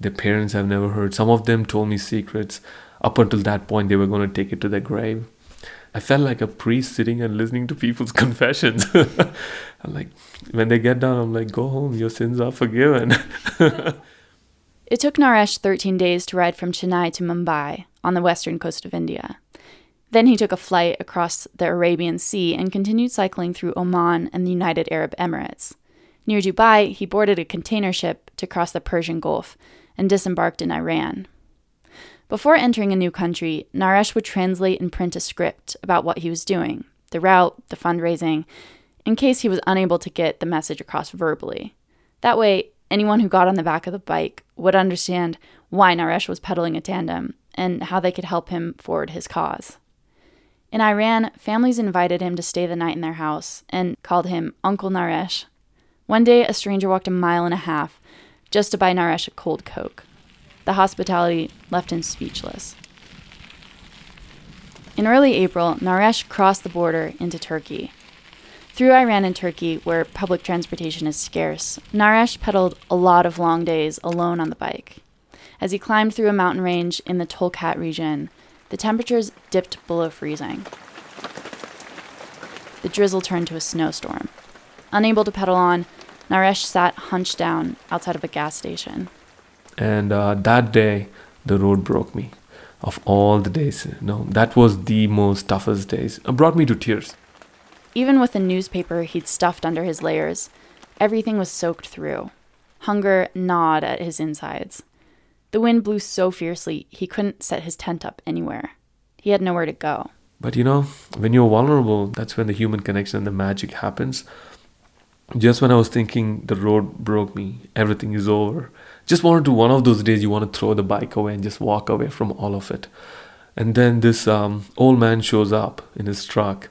[SPEAKER 10] their parents have never heard. Some of them told me secrets. Up until that point they were going to take it to their grave. I felt like a priest sitting and listening to people's [LAUGHS] confessions. I'm like when they get done i'm like go home. Your sins are forgiven. [LAUGHS]
[SPEAKER 3] It took naresh 13 days to ride from chennai to mumbai on the western coast of India. Then he took a flight across the Arabian Sea and continued cycling through Oman and the United Arab Emirates. Near Dubai, he boarded a container ship to cross the Persian Gulf and disembarked in Iran. Before entering a new country, Naresh would translate and print a script about what he was doing, the route, the fundraising, in case he was unable to get the message across verbally. That way, anyone who got on the back of the bike would understand why Naresh was pedaling a tandem and how they could help him forward his cause. In Iran, families invited him to stay the night in their house and called him Uncle Naresh. One day, a stranger walked a mile and a half just to buy Naresh a cold Coke. The hospitality left him speechless. In early April, Naresh crossed the border into Turkey. Through Iran and Turkey, where public transportation is scarce, Naresh pedaled a lot of long days alone on the bike. As he climbed through a mountain range in the Tokat region, the temperatures dipped below freezing. The drizzle turned to a snowstorm. Unable to pedal on, Naresh sat hunched down outside of a gas station.
[SPEAKER 10] And uh, that day, the road broke me. Of all the days, no, that was the most toughest days. It brought me to tears.
[SPEAKER 3] Even with the newspaper he'd stuffed under his layers, everything was soaked through. Hunger gnawed at his insides. The wind blew so fiercely he couldn't set his tent up anywhere. He had nowhere to go.
[SPEAKER 10] But you know, when you're vulnerable, that's when the human connection and the magic happens. Just when I was thinking the road broke me, everything is over. Just wanted to one of those days you want to throw the bike away and just walk away from all of it. And then this um, old man shows up in his truck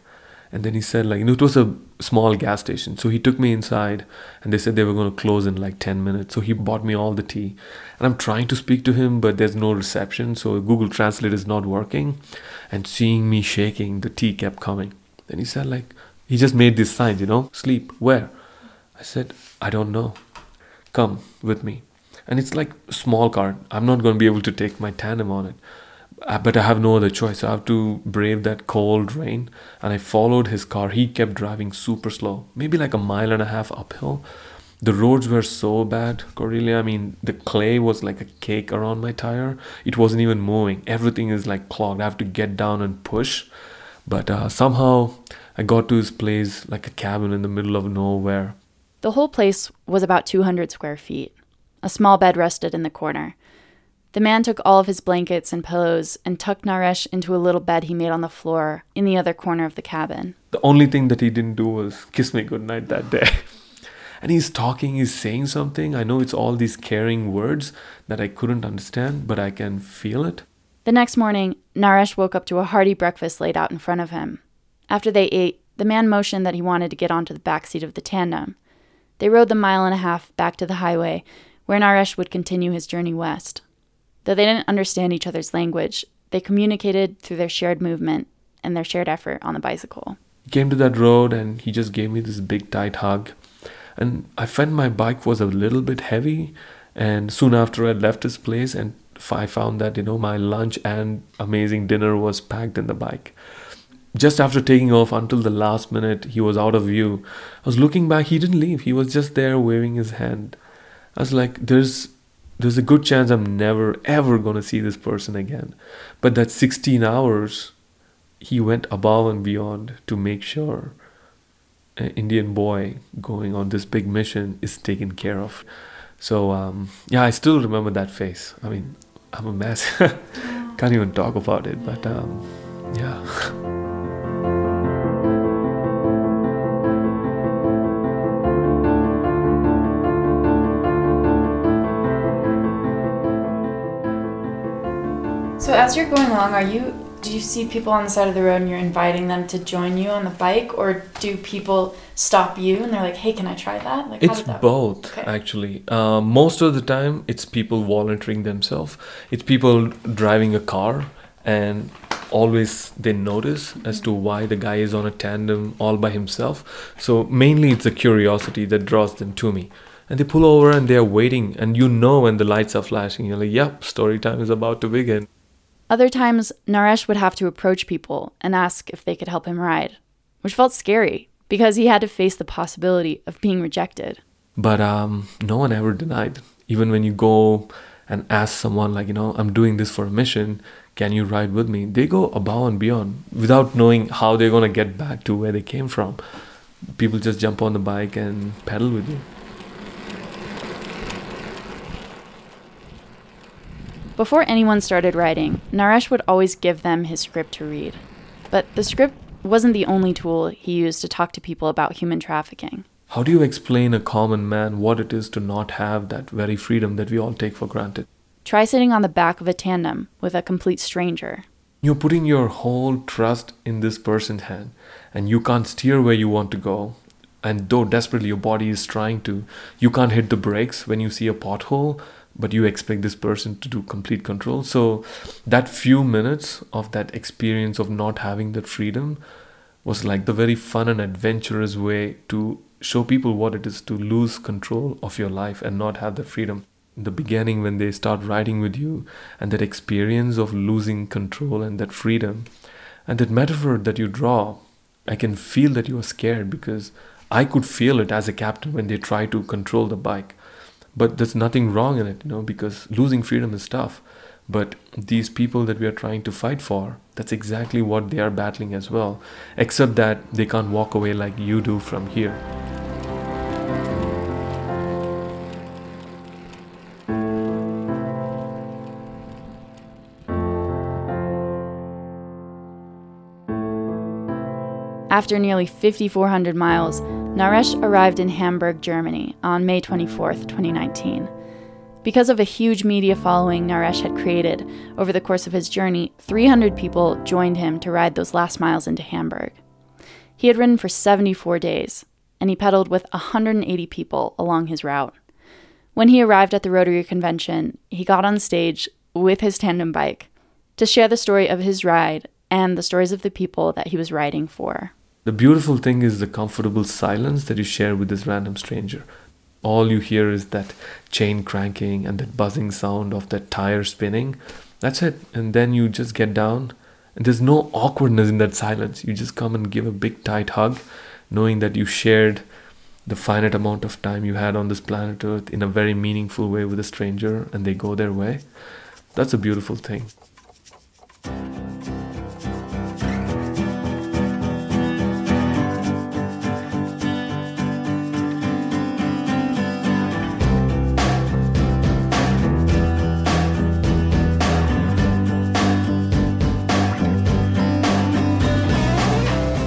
[SPEAKER 10] and then he said like you know it was a small gas station so he took me inside and they said they were going to close in like 10 minutes so he bought me all the tea and i'm trying to speak to him but there's no reception so google translate is not working and seeing me shaking the tea kept coming then he said like he just made this sign you know sleep where i said i don't know come with me and it's like small car i'm not going to be able to take my tandem on it uh, but I have no other choice. I have to brave that cold rain. And I followed his car. He kept driving super slow, maybe like a mile and a half uphill. The roads were so bad, Cordelia. I mean, the clay was like a cake around my tire. It wasn't even moving. Everything is like clogged. I have to get down and push. But uh, somehow I got to his place like a cabin in the middle of nowhere.
[SPEAKER 3] The whole place was about 200 square feet. A small bed rested in the corner. The man took all of his blankets and pillows and tucked Naresh into a little bed he made on the floor in the other corner of the cabin.
[SPEAKER 10] The only thing that he didn't do was kiss me goodnight that day. [LAUGHS] and he's talking, he's saying something. I know it's all these caring words that I couldn't understand, but I can feel it.
[SPEAKER 3] The next morning, Naresh woke up to a hearty breakfast laid out in front of him. After they ate, the man motioned that he wanted to get onto the back seat of the tandem. They rode the mile and a half back to the highway, where Naresh would continue his journey west. Though they didn't understand each other's language, they communicated through their shared movement and their shared effort on the bicycle.
[SPEAKER 10] He came to that road and he just gave me this big tight hug. And I felt my bike was a little bit heavy. And soon after I left his place and I found that, you know, my lunch and amazing dinner was packed in the bike. Just after taking off until the last minute, he was out of view. I was looking back, he didn't leave. He was just there waving his hand. I was like, there's there's a good chance I'm never ever going to see this person again. But that 16 hours, he went above and beyond to make sure an Indian boy going on this big mission is taken care of. So um, yeah, I still remember that face. I mean, I'm a mess. [LAUGHS] Can't even talk about it, but um, yeah. [LAUGHS]
[SPEAKER 3] So as you're going along, are you do you see people on the side of the road and you're inviting them to join you on the bike, or do people stop you and they're like, "Hey, can I try that?" Like,
[SPEAKER 10] it's both okay. actually. Uh, most of the time, it's people volunteering themselves. It's people driving a car and always they notice as to why the guy is on a tandem all by himself. So mainly it's a curiosity that draws them to me. And they pull over and they're waiting, and you know when the lights are flashing, you're like, yep, story time is about to begin.
[SPEAKER 3] Other times, Naresh would have to approach people and ask if they could help him ride, which felt scary because he had to face the possibility of being rejected.
[SPEAKER 10] But um, no one ever denied. Even when you go and ask someone, like, you know, I'm doing this for a mission, can you ride with me? They go above and beyond without knowing how they're going to get back to where they came from. People just jump on the bike and pedal with you.
[SPEAKER 3] Before anyone started writing, Naresh would always give them his script to read. But the script wasn't the only tool he used to talk to people about human trafficking.
[SPEAKER 10] How do you explain a common man what it is to not have that very freedom that we all take for granted?
[SPEAKER 3] Try sitting on the back of a tandem with a complete stranger.
[SPEAKER 10] You're putting your whole trust in this person's hand, and you can't steer where you want to go. And though desperately your body is trying to, you can't hit the brakes when you see a pothole, but you expect this person to do complete control. So, that few minutes of that experience of not having that freedom was like the very fun and adventurous way to show people what it is to lose control of your life and not have the freedom in the beginning when they start riding with you and that experience of losing control and that freedom and that metaphor that you draw i can feel that you are scared because i could feel it as a captain when they try to control the bike but there's nothing wrong in it you know because losing freedom is tough. But these people that we are trying to fight for that's exactly what they are battling as well. Except that they can't walk away like you do from here.
[SPEAKER 3] After nearly 5,400 miles, Naresh arrived in Hamburg, Germany on May 24, 2019. Because of a huge media following Naresh had created over the course of his journey, 300 people joined him to ride those last miles into Hamburg. He had ridden for 74 days, and he pedaled with 180 people along his route. When he arrived at the Rotary Convention, he got on stage with his tandem bike to share the story of his ride and the stories of the people that he was riding for.
[SPEAKER 10] The beautiful thing is the comfortable silence that you share with this random stranger. All you hear is that chain cranking and that buzzing sound of that tire spinning. That's it. And then you just get down, and there's no awkwardness in that silence. You just come and give a big, tight hug, knowing that you shared the finite amount of time you had on this planet Earth in a very meaningful way with a stranger, and they go their way. That's a beautiful thing.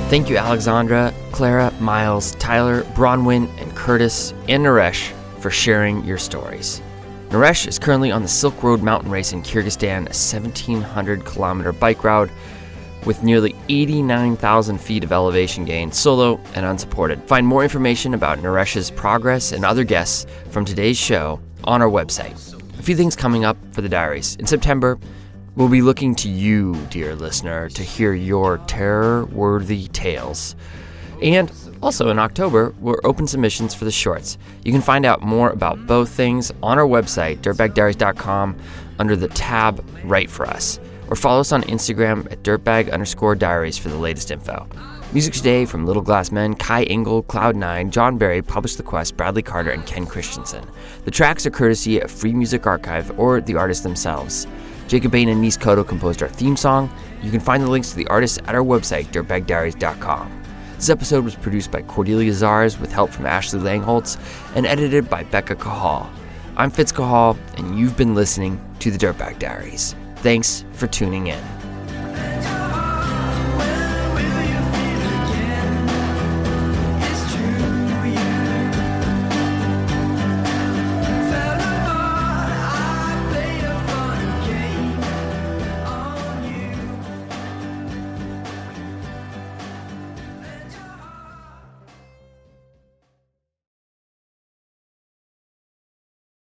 [SPEAKER 1] Thank you, Alexandra, Clara, Miles, Tyler, Bronwyn, and Curtis, and Naresh for sharing your stories. Naresh is currently on the Silk Road mountain race in Kyrgyzstan, a 1,700 kilometer bike route with nearly 89,000 feet of elevation gain, solo and unsupported. Find more information about Naresh's progress and other guests from today's show on our website. A few things coming up for the diaries. In September, We'll be looking to you, dear listener, to hear your terror worthy tales. And also in October, we're open submissions for the shorts. You can find out more about both things on our website, dirtbagdiaries.com, under the tab Write for Us, or follow us on Instagram at dirtbag underscore diaries for the latest info. Music today from Little Glass Men, Kai Engel, Cloud9, John Barry, Publish the Quest, Bradley Carter, and Ken Christensen. The tracks are courtesy of Free Music Archive or the artists themselves. Jacob Bain and Nis Koto composed our theme song. You can find the links to the artists at our website, dirtbagdiaries.com. This episode was produced by Cordelia Zars with help from Ashley Langholtz and edited by Becca Cahall. I'm Fitz Cahall, and you've been listening to the Dirtbag Diaries. Thanks for tuning in.